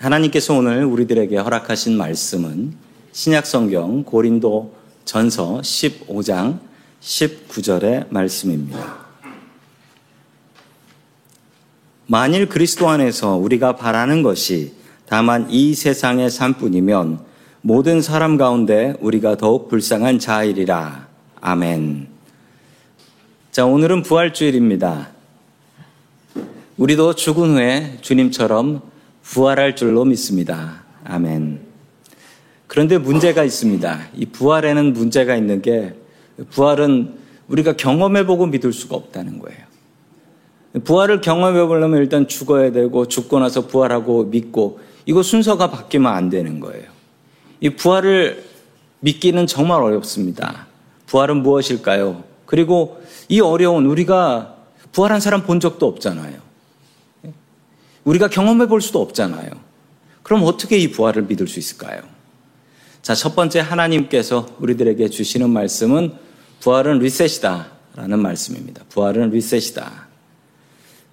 하나님께서 오늘 우리들에게 허락하신 말씀은 신약성경 고린도 전서 15장 19절의 말씀입니다. 만일 그리스도 안에서 우리가 바라는 것이 다만 이 세상의 삶뿐이면 모든 사람 가운데 우리가 더욱 불쌍한 자이리라. 아멘. 자, 오늘은 부활주일입니다. 우리도 죽은 후에 주님처럼 부활할 줄로 믿습니다. 아멘. 그런데 문제가 있습니다. 이 부활에는 문제가 있는 게 부활은 우리가 경험해보고 믿을 수가 없다는 거예요. 부활을 경험해보려면 일단 죽어야 되고 죽고 나서 부활하고 믿고 이거 순서가 바뀌면 안 되는 거예요. 이 부활을 믿기는 정말 어렵습니다. 부활은 무엇일까요? 그리고 이 어려운 우리가 부활한 사람 본 적도 없잖아요. 우리가 경험해 볼 수도 없잖아요. 그럼 어떻게 이 부활을 믿을 수 있을까요? 자, 첫 번째 하나님께서 우리들에게 주시는 말씀은 부활은 리셋이다. 라는 말씀입니다. 부활은 리셋이다.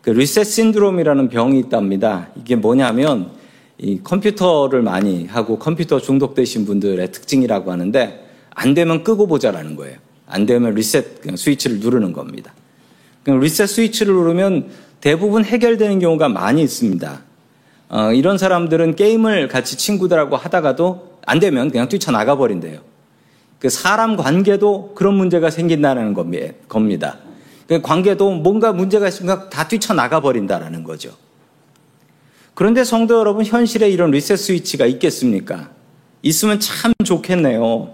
그 리셋 신드롬이라는 병이 있답니다. 이게 뭐냐면 이 컴퓨터를 많이 하고 컴퓨터 중독되신 분들의 특징이라고 하는데 안 되면 끄고 보자라는 거예요. 안 되면 리셋 스위치를 누르는 겁니다. 리셋 스위치를 누르면 대부분 해결되는 경우가 많이 있습니다. 어, 이런 사람들은 게임을 같이 친구들하고 하다가도 안 되면 그냥 뛰쳐나가 버린대요. 그 사람 관계도 그런 문제가 생긴다는 겁니다. 그 관계도 뭔가 문제가 있으면 다 뛰쳐나가 버린다라는 거죠. 그런데 성도 여러분, 현실에 이런 리셋 스위치가 있겠습니까? 있으면 참 좋겠네요.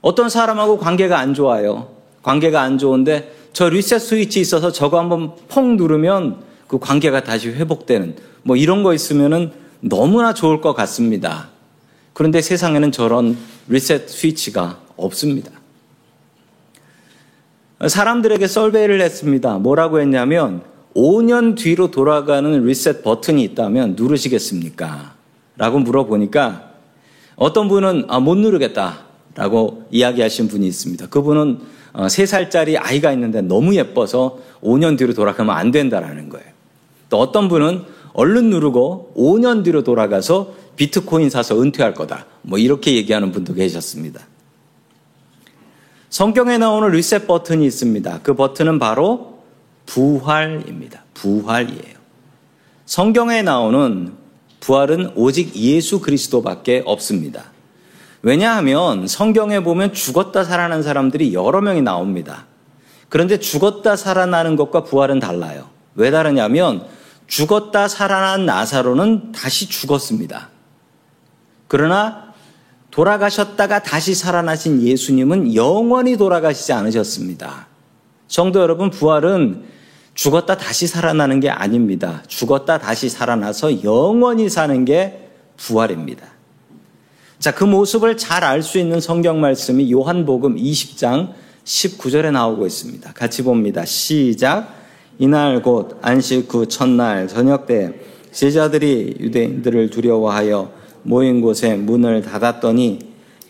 어떤 사람하고 관계가 안 좋아요. 관계가 안 좋은데 저 리셋 스위치 있어서 저거 한번 펑 누르면 그 관계가 다시 회복되는 뭐 이런 거 있으면은 너무나 좋을 것 같습니다. 그런데 세상에는 저런 리셋 스위치가 없습니다. 사람들에게 설베이를 했습니다. 뭐라고 했냐면 5년 뒤로 돌아가는 리셋 버튼이 있다면 누르시겠습니까? 라고 물어보니까 어떤 분은 아, 못 누르겠다 라고 이야기하신 분이 있습니다. 그분은 어, 3살짜리 아이가 있는데 너무 예뻐서 5년 뒤로 돌아가면 안 된다라는 거예요. 또 어떤 분은 얼른 누르고 5년 뒤로 돌아가서 비트코인 사서 은퇴할 거다. 뭐 이렇게 얘기하는 분도 계셨습니다. 성경에 나오는 리셋 버튼이 있습니다. 그 버튼은 바로 부활입니다. 부활이에요. 성경에 나오는 부활은 오직 예수 그리스도밖에 없습니다. 왜냐하면 성경에 보면 죽었다 살아난 사람들이 여러 명이 나옵니다. 그런데 죽었다 살아나는 것과 부활은 달라요. 왜 다르냐면 죽었다 살아난 나사로는 다시 죽었습니다. 그러나 돌아가셨다가 다시 살아나신 예수님은 영원히 돌아가시지 않으셨습니다. 성도 여러분, 부활은 죽었다 다시 살아나는 게 아닙니다. 죽었다 다시 살아나서 영원히 사는 게 부활입니다. 자, 그 모습을 잘 알 수 있는 성경 말씀이 요한복음 20장 19절에 나오고 있습니다. 같이 봅니다. 시작. 이날 곧 안식 후 첫날 저녁 때 제자들이 유대인들을 두려워하여 모인 곳에 문을 닫았더니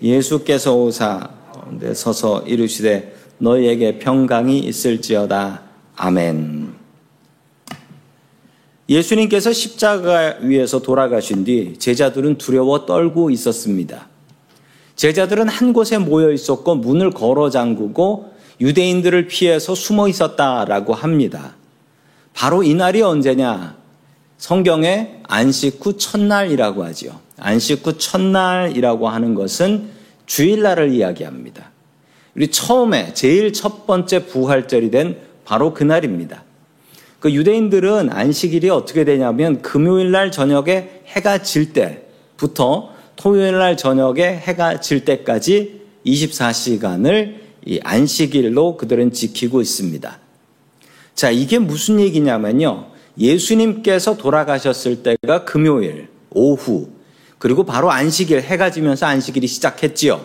예수께서 오사 서서 이르시되 너희에게 평강이 있을지어다. 아멘. 예수님께서 십자가 위에서 돌아가신 뒤 제자들은 두려워 떨고 있었습니다. 제자들은 한 곳에 모여 있었고 문을 걸어 잠그고 유대인들을 피해서 숨어 있었다라고 합니다. 바로 이날이 언제냐? 성경에 안식 후 첫날이라고 하지요. 안식 후 첫날이라고 하는 것은 주일날을 이야기합니다. 우리 처음에 제일 첫 번째 부활절이 된 바로 그날입니다. 그 유대인들은 안식일이 어떻게 되냐면 금요일 날 저녁에 해가 질 때부터 토요일 날 저녁에 해가 질 때까지 24시간을 이 안식일로 그들은 지키고 있습니다. 자, 이게 무슨 얘기냐면요. 예수님께서 돌아가셨을 때가 금요일 오후 그리고 바로 안식일 해가 지면서 안식일이 시작했지요.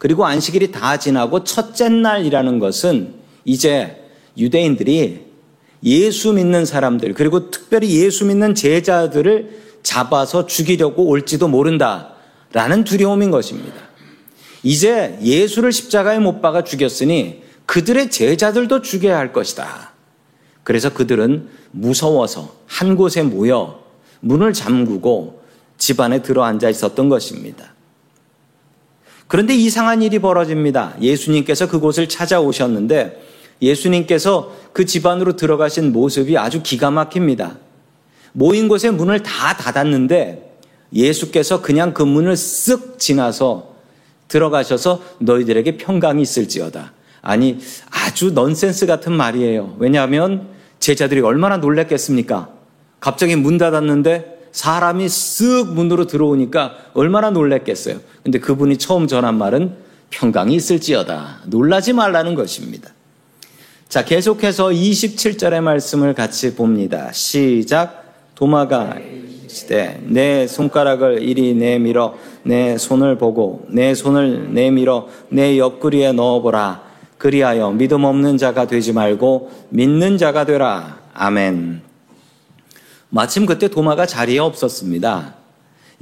그리고 안식일이 다 지나고 첫째 날이라는 것은 이제 유대인들이 예수 믿는 사람들, 그리고 특별히 예수 믿는 제자들을 잡아서 죽이려고 올지도 모른다. 라는 두려움인 것입니다. 이제 예수를 십자가에 못 박아 죽였으니 그들의 제자들도 죽여야 할 것이다. 그래서 그들은 무서워서 한 곳에 모여 문을 잠그고 집 안에 들어 앉아 있었던 것입니다. 그런데 이상한 일이 벌어집니다. 예수님께서 그곳을 찾아오셨는데 예수님께서 그 집안으로 들어가신 모습이 아주 기가 막힙니다. 모인 곳에 문을 다 닫았는데 예수께서 그냥 그 문을 쓱 지나서 들어가셔서 너희들에게 평강이 있을지어다. 아니, 아주 넌센스 같은 말이에요. 왜냐하면 제자들이 얼마나 놀랬겠습니까? 갑자기 문 닫았는데 사람이 쓱 문으로 들어오니까 얼마나 놀랬겠어요. 근데 그분이 처음 전한 말은 평강이 있을지어다. 놀라지 말라는 것입니다. 자, 계속해서 27절의 말씀을 같이 봅니다. 시작. 도마가 시대 내 손가락을 이리 내밀어 내 손을 보고 내 손을 내밀어 내 옆구리에 넣어보라. 그리하여 믿음 없는 자가 되지 말고 믿는 자가 되라. 아멘. 마침 그때 도마가 자리에 없었습니다.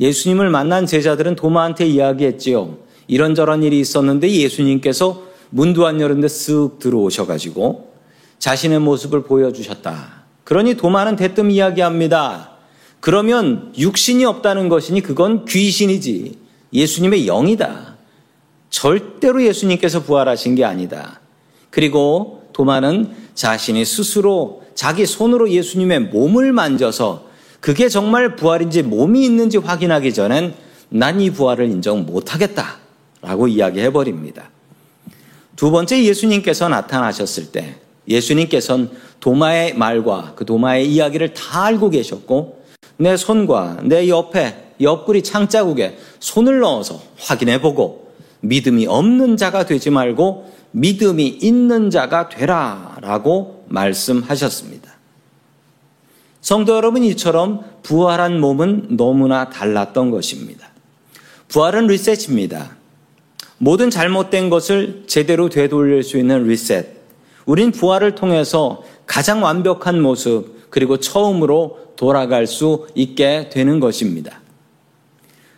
예수님을 만난 제자들은 도마한테 이야기했지요. 이런저런 일이 있었는데 예수님께서 문도 안 열었는데 쓱 들어오셔가지고 자신의 모습을 보여주셨다. 그러니 도마는 대뜸 이야기합니다. 그러면 육신이 없다는 것이니 그건 귀신이지. 예수님의 영이다. 절대로 예수님께서 부활하신 게 아니다. 그리고 도마는 자신이 스스로 자기 손으로 예수님의 몸을 만져서 그게 정말 부활인지 몸이 있는지 확인하기 전엔 난 이 부활을 인정 못하겠다. 라고 이야기해 버립니다. 두 번째 예수님께서 나타나셨을 때 예수님께서는 도마의 말과 그 도마의 이야기를 다 알고 계셨고 내 손과 내 옆에 옆구리 창자국에 손을 넣어서 확인해 보고 믿음이 없는 자가 되지 말고 믿음이 있는 자가 되라 라고 말씀하셨습니다. 성도 여러분 이처럼 부활한 몸은 너무나 달랐던 것입니다. 부활은 리셋입니다. 모든 잘못된 것을 제대로 되돌릴 수 있는 리셋. 우린 부활을 통해서 가장 완벽한 모습, 그리고 처음으로 돌아갈 수 있게 되는 것입니다.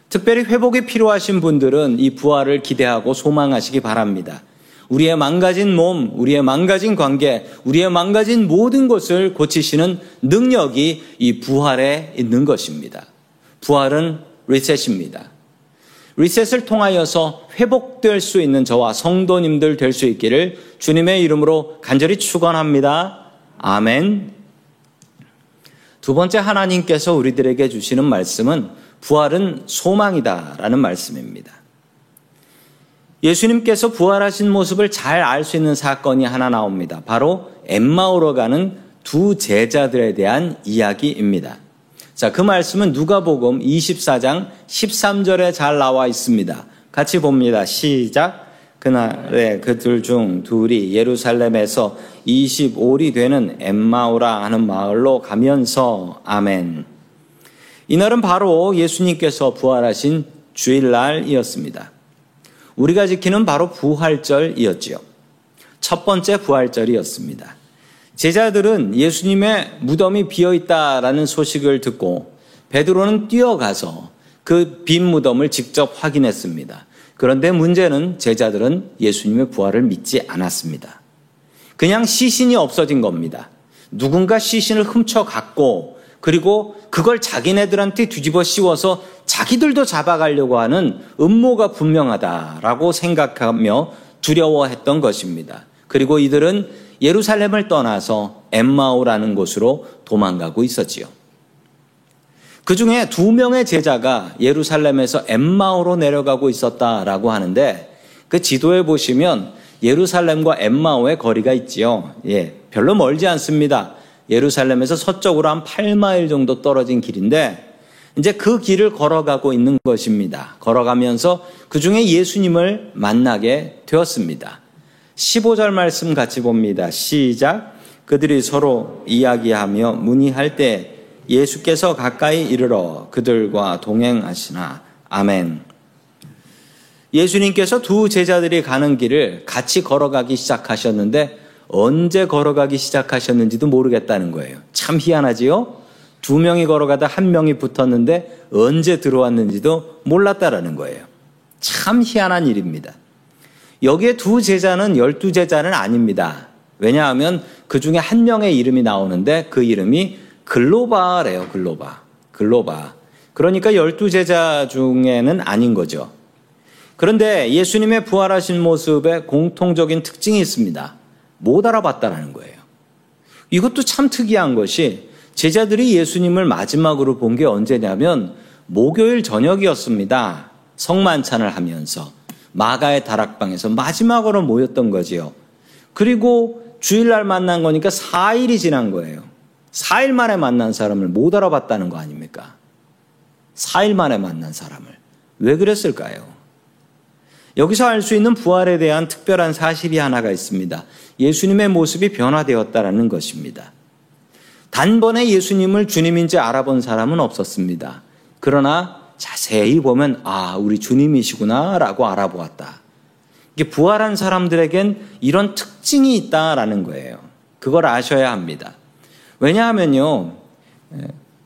특별히 회복이 필요하신 분들은 이 부활을 기대하고 소망하시기 바랍니다. 우리의 망가진 몸, 우리의 망가진 관계, 우리의 망가진 모든 것을 고치시는 능력이 이 부활에 있는 것입니다. 부활은 리셋입니다. 리셋을 통하여서 회복될 수 있는 저와 성도님들 될 수 있기를 주님의 이름으로 간절히 축원합니다. 아멘. 두 번째 하나님께서 우리들에게 주시는 말씀은 부활은 소망이다라는 말씀입니다. 예수님께서 부활하신 모습을 잘 알 수 있는 사건이 하나 나옵니다. 바로 엠마오로 가는 두 제자들에 대한 이야기입니다. 자, 그 말씀은 누가복음 24장 13절에 잘 나와 있습니다. 같이 봅니다. 시작. 그날에 그들 중 둘이 예루살렘에서 25리 되는 엠마오라 하는 마을로 가면서 아멘. 이날은 바로 예수님께서 부활하신 주일날이었습니다. 우리가 지키는 바로 부활절이었지요. 첫 번째 부활절이었습니다. 제자들은 예수님의 무덤이 비어 있다라는 소식을 듣고 베드로는 뛰어가서 그 빈 무덤을 직접 확인했습니다. 그런데 문제는 제자들은 예수님의 부활을 믿지 않았습니다. 그냥 시신이 없어진 겁니다. 누군가 시신을 훔쳐 갔고 그리고 그걸 자기네들한테 뒤집어 씌워서 자기들도 잡아가려고 하는 음모가 분명하다라고 생각하며 두려워했던 것입니다. 그리고 이들은 예루살렘을 떠나서 엠마오라는 곳으로 도망가고 있었지요. 그 중에 두 명의 제자가 예루살렘에서 엠마오로 내려가고 있었다라고 하는데 그 지도에 보시면 예루살렘과 엠마오의 거리가 있지요. 예, 별로 멀지 않습니다. 예루살렘에서 서쪽으로 한 8마일 정도 떨어진 길인데 이제 그 길을 걸어가고 있는 것입니다. 걸어가면서 그 중에 예수님을 만나게 되었습니다. 15절 말씀 같이 봅니다. 시작. 그들이 서로 이야기하며 문의할 때 예수께서 가까이 이르러 그들과 동행하시나. 아멘. 예수님께서 두 제자들이 가는 길을 같이 걸어가기 시작하셨는데 언제 걸어가기 시작하셨는지도 모르겠다는 거예요. 참 희한하지요? 두 명이 걸어가다 한 명이 붙었는데 언제 들어왔는지도 몰랐다라는 거예요. 참 희한한 일입니다. 여기에 두 제자는 열두 제자는 아닙니다. 왜냐하면 그 중에 한 명의 이름이 나오는데 그 이름이 글로바래요, 글로바. 글로바. 그러니까 열두 제자 중에는 아닌 거죠. 그런데 예수님의 부활하신 모습에 공통적인 특징이 있습니다. 못 알아봤다라는 거예요. 이것도 참 특이한 것이 제자들이 예수님을 마지막으로 본 게 언제냐면 목요일 저녁이었습니다. 성만찬을 하면서 마가의 다락방에서 마지막으로 모였던 거지요. 그리고 주일날 만난 거니까 4일이 지난 거예요. 4일 만에 만난 사람을 못 알아봤다는 거 아닙니까? 4일 만에 만난 사람을. 왜 그랬을까요? 여기서 알 수 있는 부활에 대한 특별한 사실이 하나가 있습니다. 예수님의 모습이 변화되었다라는 것입니다. 단번에 예수님을 주님인지 알아본 사람은 없었습니다. 그러나 자세히 보면 아, 우리 주님이시구나라고 알아보았다. 이게 부활한 사람들에겐 이런 특징이 있다라는 거예요. 그걸 아셔야 합니다. 왜냐하면요.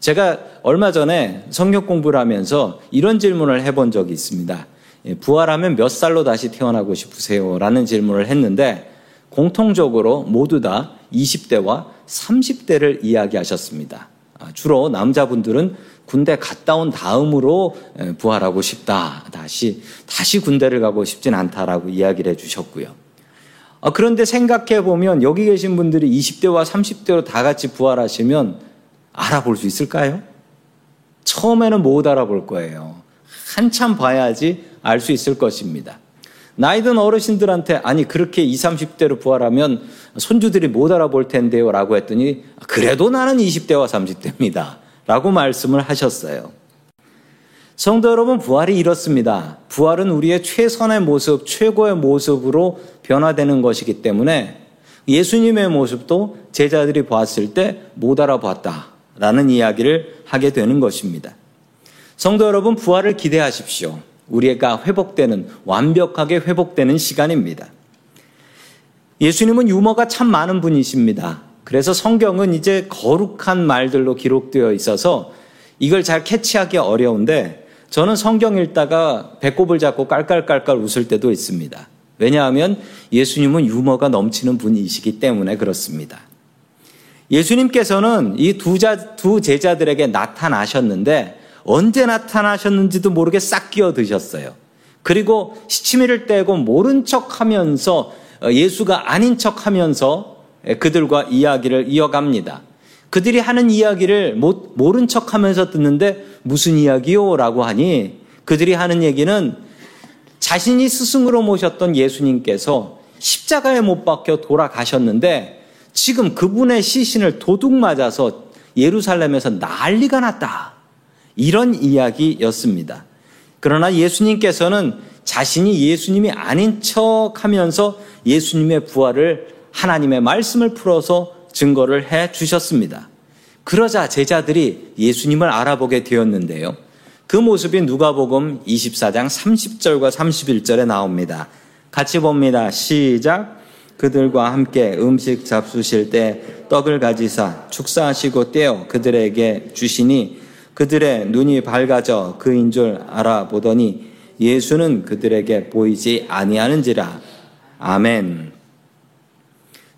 제가 얼마 전에 성경 공부를 하면서 이런 질문을 해본 적이 있습니다. 예, 부활하면 몇 살로 다시 태어나고 싶으세요? 라는 질문을 했는데 공통적으로 모두 다 20대와 30대를 이야기하셨습니다. 아, 주로 남자분들은 군대 갔다 온 다음으로 예, 부활하고 싶다. 다시, 다시 군대를 가고 싶진 않다라고 이야기를 해 주셨고요. 아, 그런데 생각해 보면 여기 계신 분들이 20대와 30대로 다 같이 부활하시면 알아볼 수 있을까요? 처음에는 못 알아볼 거예요. 한참 봐야지 알 수 있을 것입니다. 나이든 어르신들한테 아니 그렇게 20, 30대로 부활하면 손주들이 못 알아볼 텐데요 라고 했더니 그래도 나는 20대와 30대입니다 라고 말씀을 하셨어요. 성도 여러분 부활이 이렇습니다. 부활은 우리의 최선의 모습, 최고의 모습으로 변화되는 것이기 때문에 예수님의 모습도 제자들이 보았을 때 못 알아봤다라는 이야기를 하게 되는 것입니다. 성도 여러분, 부활을 기대하십시오. 우리가 회복되는, 완벽하게 회복되는 시간입니다. 예수님은 유머가 참 많은 분이십니다. 그래서 성경은 이제 거룩한 말들로 기록되어 있어서 이걸 잘 캐치하기 어려운데 저는 성경 읽다가 배꼽을 잡고 깔깔깔깔 웃을 때도 있습니다. 왜냐하면 예수님은 유머가 넘치는 분이시기 때문에 그렇습니다. 예수님께서는 이 두 제자들에게 나타나셨는데 언제 나타나셨는지도 모르게 싹 끼어 드셨어요. 그리고 시치미를 떼고 모른 척 하면서 어, 예수가 아닌 척 하면서 그들과 이야기를 이어갑니다. 그들이 하는 이야기를 모른 척 하면서 듣는데 무슨 이야기요? 라고 하니 그들이 하는 얘기는 자신이 스승으로 모셨던 예수님께서 십자가에 못 박혀 돌아가셨는데 지금 그분의 시신을 도둑 맞아서 예루살렘에서 난리가 났다. 이런 이야기였습니다. 그러나 예수님께서는 자신이 예수님이 아닌 척 하면서 예수님의 부활을 하나님의 말씀을 풀어서 증거를 해 주셨습니다. 그러자 제자들이 예수님을 알아보게 되었는데요. 그 모습이 누가복음 24장 30절과 31절에 나옵니다. 같이 봅니다. 시작. 그들과 함께 음식 잡수실 때 떡을 가지사 축사하시고 떼어 그들에게 주시니 그들의 눈이 밝아져 그인 줄 알아보더니 예수는 그들에게 보이지 아니하는지라. 아멘.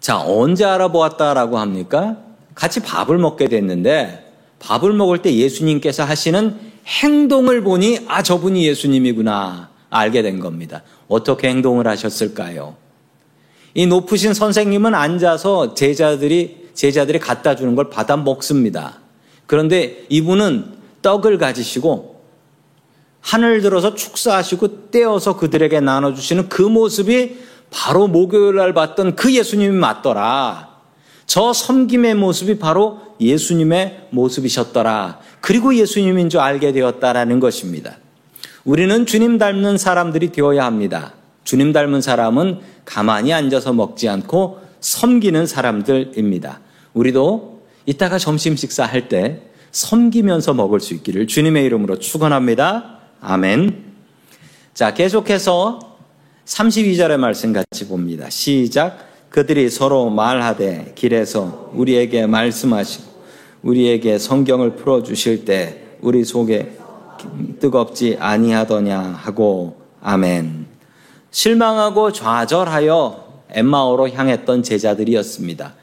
자, 언제 알아보았다라고 합니까? 같이 밥을 먹게 됐는데 밥을 먹을 때 예수님께서 하시는 행동을 보니 아, 저분이 예수님이구나 알게 된 겁니다. 어떻게 행동을 하셨을까요? 이 높으신 선생님은 앉아서 제자들이 제자들이 갖다 주는 걸 받아 먹습니다. 그런데 이분은 떡을 가지시고 하늘 들어서 축사하시고 떼어서 그들에게 나눠주시는 그 모습이 바로 목요일 날 봤던 그 예수님이 맞더라. 저 섬김의 모습이 바로 예수님의 모습이셨더라. 그리고 예수님인 줄 알게 되었다라는 것입니다. 우리는 주님 닮는 사람들이 되어야 합니다. 주님 닮은 사람은 가만히 앉아서 먹지 않고 섬기는 사람들입니다. 우리도 이따가 점심 식사할 때 섬기면서 먹을 수 있기를 주님의 이름으로 축원합니다. 아멘. 자, 계속해서 32절의 말씀 같이 봅니다. 시작. 그들이 서로 말하되 길에서 우리에게 말씀하시고 우리에게 성경을 풀어 주실 때 우리 속에 뜨겁지 아니하더냐 하고 아멘. 실망하고 좌절하여 엠마오로 향했던 제자들이었습니다.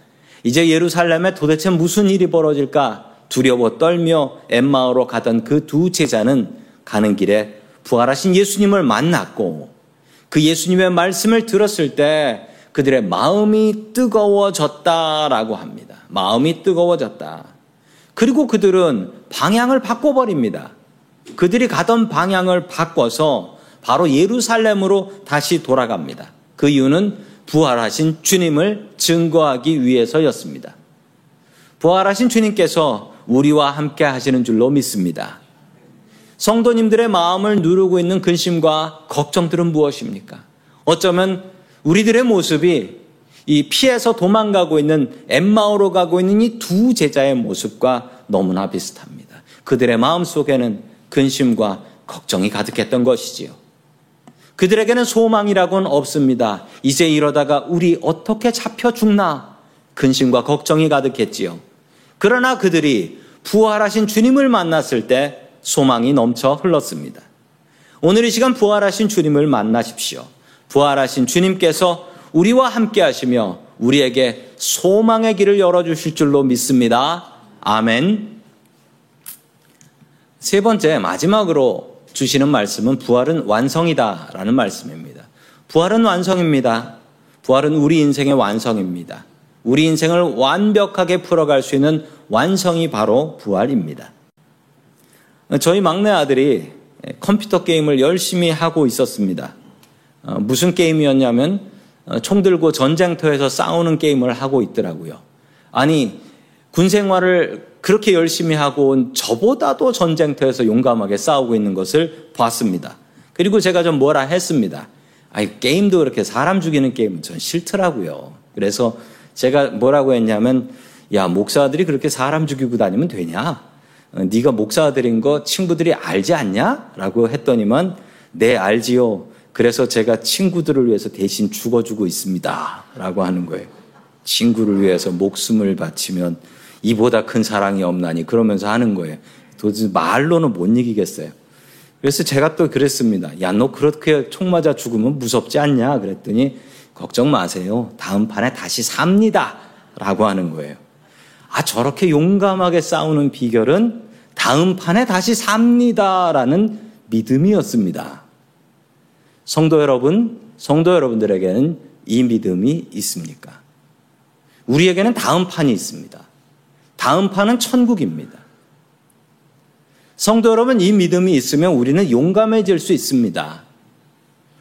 이제 예루살렘에 도대체 무슨 일이 벌어질까 두려워 떨며 엠마오로 가던 그 두 제자는 가는 길에 부활하신 예수님을 만났고 그 예수님의 말씀을 들었을 때 그들의 마음이 뜨거워졌다라고 합니다. 마음이 뜨거워졌다. 그리고 그들은 방향을 바꿔버립니다. 그들이 가던 방향을 바꿔서 바로 예루살렘으로 다시 돌아갑니다. 그 이유는 부활하신 주님을 증거하기 위해서였습니다. 부활하신 주님께서 우리와 함께 하시는 줄로 믿습니다. 성도님들의 마음을 누르고 있는 근심과 걱정들은 무엇입니까? 어쩌면 우리들의 모습이 이 피해서 도망가고 있는 엠마오로 가고 있는 이 두 제자의 모습과 너무나 비슷합니다. 그들의 마음 속에는 근심과 걱정이 가득했던 것이지요. 그들에게는 소망이라고는 없습니다. 이제 이러다가 우리 어떻게 잡혀 죽나? 근심과 걱정이 가득했지요. 그러나 그들이 부활하신 주님을 만났을 때 소망이 넘쳐 흘렀습니다. 오늘 이 시간 부활하신 주님을 만나십시오. 부활하신 주님께서 우리와 함께 하시며 우리에게 소망의 길을 열어주실 줄로 믿습니다. 아멘. 세 번째, 마지막으로 주시는 말씀은 부활은 완성이다 라는 말씀입니다. 부활은 완성입니다. 부활은 우리 인생의 완성입니다. 우리 인생을 완벽하게 풀어갈 수 있는 완성이 바로 부활입니다. 저희 막내 아들이 컴퓨터 게임을 열심히 하고 있었습니다. 어, 무슨 게임이었냐면 어, 총 들고 전쟁터에서 싸우는 게임을 하고 있더라고요. 아니 군 생활을 그렇게 열심히 하고 온 저보다도 전쟁터에서 용감하게 싸우고 있는 것을 봤습니다. 그리고 제가 좀 뭐라 했습니다. 아니, 게임도 그렇게 사람 죽이는 게임은 전 싫더라고요. 그래서 제가 뭐라고 했냐면, 야, 목사들이 그렇게 사람 죽이고 다니면 되냐? 어, 네가 목사들인 거 친구들이 알지 않냐? 라고 했더니만, 네, 알지요. 그래서 제가 친구들을 위해서 대신 죽어주고 있습니다. 라고 하는 거예요. 친구를 위해서 목숨을 바치면 이보다 큰 사랑이 없나니 그러면서 하는 거예요. 도대체 말로는 못 이기겠어요. 그래서 제가 또 그랬습니다. 야, 너 그렇게 총 맞아 죽으면 무섭지 않냐? 그랬더니 걱정 마세요. 다음 판에 다시 삽니다. 라고 하는 거예요. 아, 저렇게 용감하게 싸우는 비결은 다음 판에 다시 삽니다. 라는 믿음이었습니다. 성도 여러분, 성도 여러분들에게는 이 믿음이 있습니까? 우리에게는 다음 판이 있습니다. 다음 판은 천국입니다. 성도 여러분, 이 믿음이 있으면 우리는 용감해질 수 있습니다.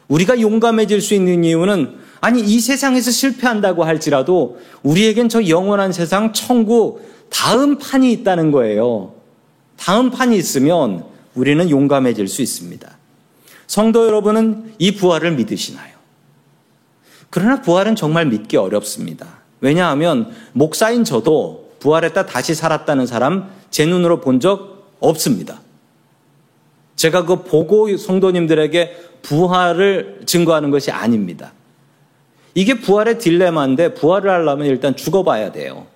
우리가 용감해질 수 있는 이유는 아니 이 세상에서 실패한다고 할지라도 우리에겐 저 영원한 세상 천국 다음 판이 있다는 거예요. 다음 판이 있으면 우리는 용감해질 수 있습니다. 성도 여러분은 이 부활을 믿으시나요? 그러나 부활은 정말 믿기 어렵습니다. 왜냐하면 목사인 저도 부활했다 다시 살았다는 사람 제 눈으로 본 적 없습니다. 제가 그 보고 성도님들에게 부활을 증거하는 것이 아닙니다. 이게 부활의 딜레마인데 부활을 하려면 일단 죽어봐야 돼요.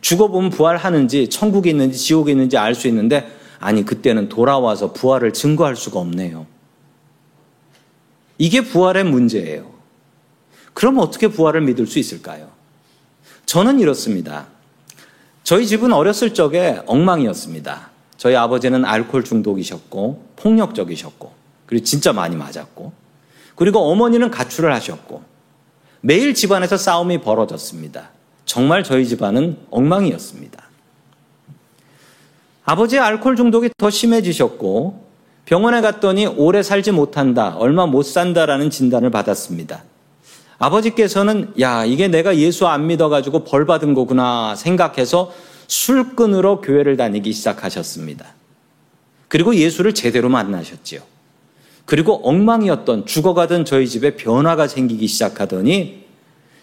죽어보면 부활하는지 천국이 있는지 지옥이 있는지 알 수 있는데 아니 그때는 돌아와서 부활을 증거할 수가 없네요. 이게 부활의 문제예요. 그럼 어떻게 부활을 믿을 수 있을까요? 저는 이렇습니다. 저희 집은 어렸을 적에 엉망이었습니다. 저희 아버지는 알코올 중독이셨고 폭력적이셨고 그리고 진짜 많이 맞았고 그리고 어머니는 가출을 하셨고 매일 집안에서 싸움이 벌어졌습니다. 정말 저희 집안은 엉망이었습니다. 아버지의 알코올 중독이 더 심해지셨고 병원에 갔더니 오래 살지 못한다, 얼마 못 산다라는 진단을 받았습니다. 아버지께서는 야, 이게 내가 예수 안 믿어가지고 벌 받은 거구나 생각해서 술 끊으러 교회를 다니기 시작하셨습니다. 그리고 예수를 제대로 만나셨지요. 그리고 엉망이었던 죽어가던 저희 집에 변화가 생기기 시작하더니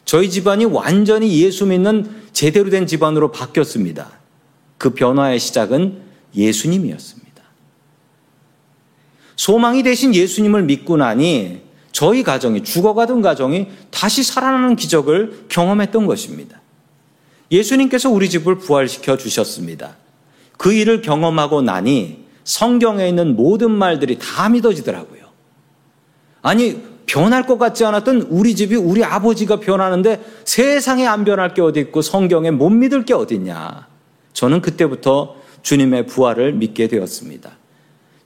저희 집안이 완전히 예수 믿는 제대로 된 집안으로 바뀌었습니다. 그 변화의 시작은 예수님이었습니다. 소망이 되신 예수님을 믿고 나니 저희 가정이 죽어가던 가정이 다시 살아나는 기적을 경험했던 것입니다. 예수님께서 우리 집을 부활시켜 주셨습니다. 그 일을 경험하고 나니 성경에 있는 모든 말들이 다 믿어지더라고요. 아니, 변할 것 같지 않았던 우리 집이 우리 아버지가 변하는데 세상에 안 변할 게 어디 있고 성경에 못 믿을 게 어디 있냐. 저는 그때부터 주님의 부활을 믿게 되었습니다.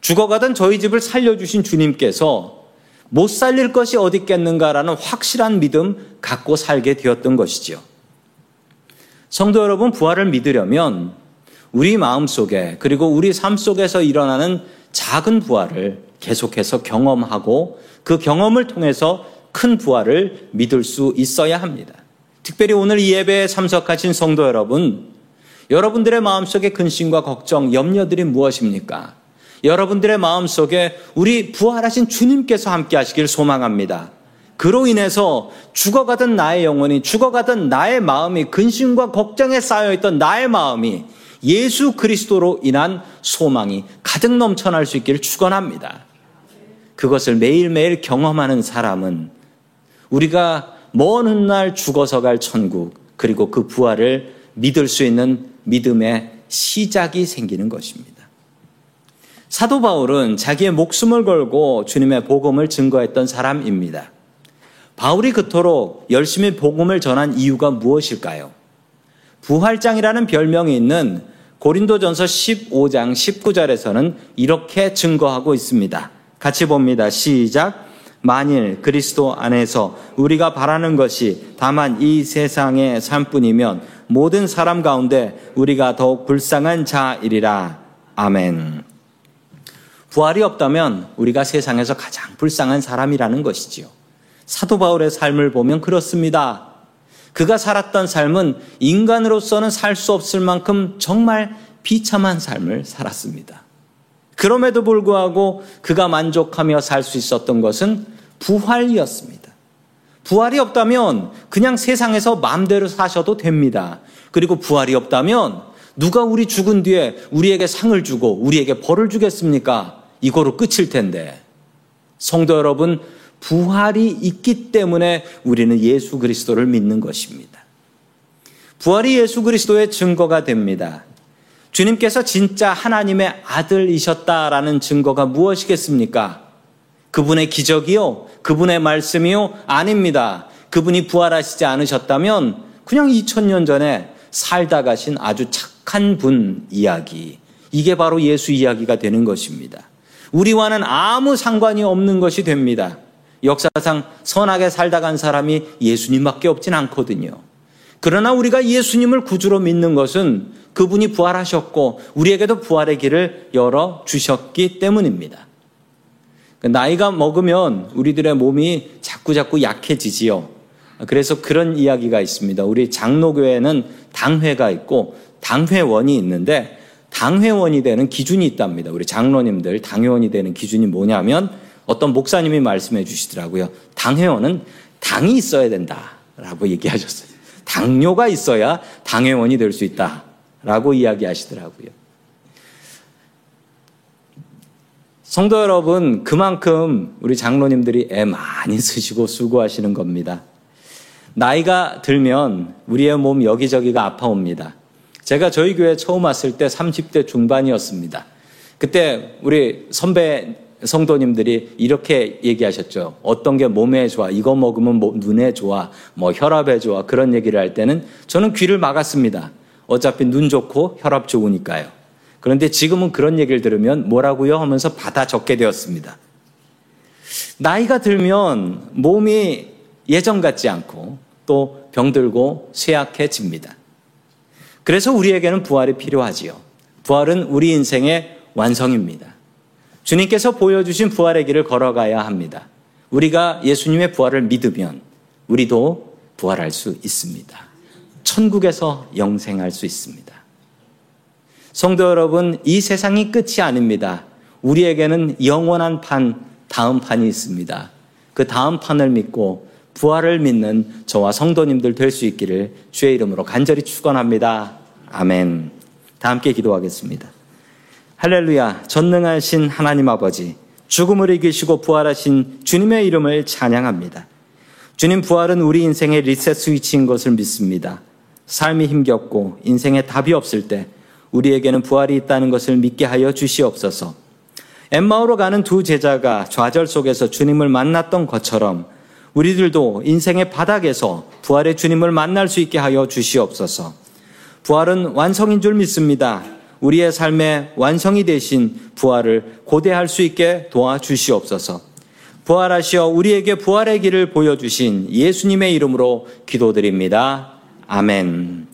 죽어가던 저희 집을 살려주신 주님께서 못 살릴 것이 어디 있겠는가라는 확실한 믿음 갖고 살게 되었던 것이지요. 성도 여러분, 부활을 믿으려면 우리 마음 속에 그리고 우리 삶 속에서 일어나는 작은 부활을 계속해서 경험하고 그 경험을 통해서 큰 부활을 믿을 수 있어야 합니다. 특별히 오늘 이 예배에 참석하신 성도 여러분, 여러분들의 마음속에 근심과 걱정, 염려들이 무엇입니까? 여러분들의 마음속에 우리 부활하신 주님께서 함께 하시길 소망합니다. 그로 인해서 죽어가던 나의 영혼이, 죽어가던 나의 마음이, 근심과 걱정에 쌓여있던 나의 마음이 예수 그리스도로 인한 소망이 가득 넘쳐날 수 있기를 축원합니다. 그것을 매일매일 경험하는 사람은 우리가 먼 훗날 죽어서 갈 천국 그리고 그 부활을 믿을 수 있는 믿음의 시작이 생기는 것입니다. 사도 바울은 자기의 목숨을 걸고 주님의 복음을 증거했던 사람입니다. 바울이 그토록 열심히 복음을 전한 이유가 무엇일까요? 부활장이라는 별명이 있는 고린도전서 15장 19절에서는 이렇게 증거하고 있습니다. 같이 봅니다. 시작. 만일 그리스도 안에서 우리가 바라는 것이 다만 이 세상의 삶뿐이면 모든 사람 가운데 우리가 더욱 불쌍한 자이리라. 아멘. 부활이 없다면 우리가 세상에서 가장 불쌍한 사람이라는 것이지요. 사도 바울의 삶을 보면 그렇습니다. 그가 살았던 삶은 인간으로서는 살 수 없을 만큼 정말 비참한 삶을 살았습니다. 그럼에도 불구하고 그가 만족하며 살 수 있었던 것은 부활이었습니다. 부활이 없다면 그냥 세상에서 마음대로 사셔도 됩니다. 그리고 부활이 없다면 누가 우리 죽은 뒤에 우리에게 상을 주고 우리에게 벌을 주겠습니까? 이거로 끝일 텐데. 성도 여러분, 부활이 있기 때문에 우리는 예수 그리스도를 믿는 것입니다. 부활이 예수 그리스도의 증거가 됩니다. 주님께서 진짜 하나님의 아들이셨다라는 증거가 무엇이겠습니까? 그분의 기적이요? 그분의 말씀이요? 아닙니다. 그분이 부활하시지 않으셨다면 그냥 2000년 전에 살다 가신 아주 착한 분 이야기. 이게 바로 예수 이야기가 되는 것입니다. 우리와는 아무 상관이 없는 것이 됩니다. 역사상 선하게 살다 간 사람이 예수님밖에 없진 않거든요. 그러나 우리가 예수님을 구주로 믿는 것은 그분이 부활하셨고 우리에게도 부활의 길을 열어 주셨기 때문입니다. 그 나이가 먹으면 우리들의 몸이 자꾸 자꾸 약해지지요. 그래서 그런 이야기가 있습니다. 우리 장로교회는 당회가 있고 당회원이 있는데 당회원이 되는 기준이 있답니다. 우리 장로님들 당회원이 되는 기준이 뭐냐면 어떤 목사님이 말씀해 주시더라고요. 당회원은 당이 있어야 된다라고 얘기하셨어요. 당뇨가 있어야 당회원이 될 수 있다라고 이야기하시더라고요. 성도 여러분, 그만큼 우리 장로님들이 애 많이 쓰시고 수고하시는 겁니다. 나이가 들면 우리의 몸 여기저기가 아파옵니다. 제가 저희 교회 처음 왔을 때 30대 중반이었습니다. 그때 우리 선배 성도님들이 이렇게 얘기하셨죠. 어떤 게 몸에 좋아, 이거 먹으면 눈에 좋아, 뭐 혈압에 좋아, 그런 얘기를 할 때는 저는 귀를 막았습니다. 어차피 눈 좋고 혈압 좋으니까요. 그런데 지금은 그런 얘기를 들으면 뭐라고요 하면서 받아 적게 되었습니다. 나이가 들면 몸이 예전 같지 않고 또 병들고 쇠약해집니다. 그래서 우리에게는 부활이 필요하지요. 부활은 우리 인생의 완성입니다. 주님께서 보여주신 부활의 길을 걸어가야 합니다. 우리가 예수님의 부활을 믿으면 우리도 부활할 수 있습니다. 천국에서 영생할 수 있습니다. 성도 여러분, 이 세상이 끝이 아닙니다. 우리에게는 영원한 판, 다음 판이 있습니다. 그 다음 판을 믿고 부활을 믿는 저와 성도님들 될 수 있기를 주의 이름으로 간절히 축원합니다. 아멘. 다 함께 기도하겠습니다. 할렐루야, 전능하신 하나님 아버지, 죽음을 이기시고 부활하신 주님의 이름을 찬양합니다. 주님 부활은 우리 인생의 리셋 스위치인 것을 믿습니다. 삶이 힘겹고 인생에 답이 없을 때 우리에게는 부활이 있다는 것을 믿게 하여 주시옵소서. 엠마오로 가는 두 제자가 좌절 속에서 주님을 만났던 것처럼 우리들도 인생의 바닥에서 부활의 주님을 만날 수 있게 하여 주시옵소서. 부활은 완성인 줄 믿습니다. 우리의 삶의 완성이 되신 부활을 고대할 수 있게 도와주시옵소서. 부활하시어 우리에게 부활의 길을 보여주신 예수님의 이름으로 기도드립니다. 아멘.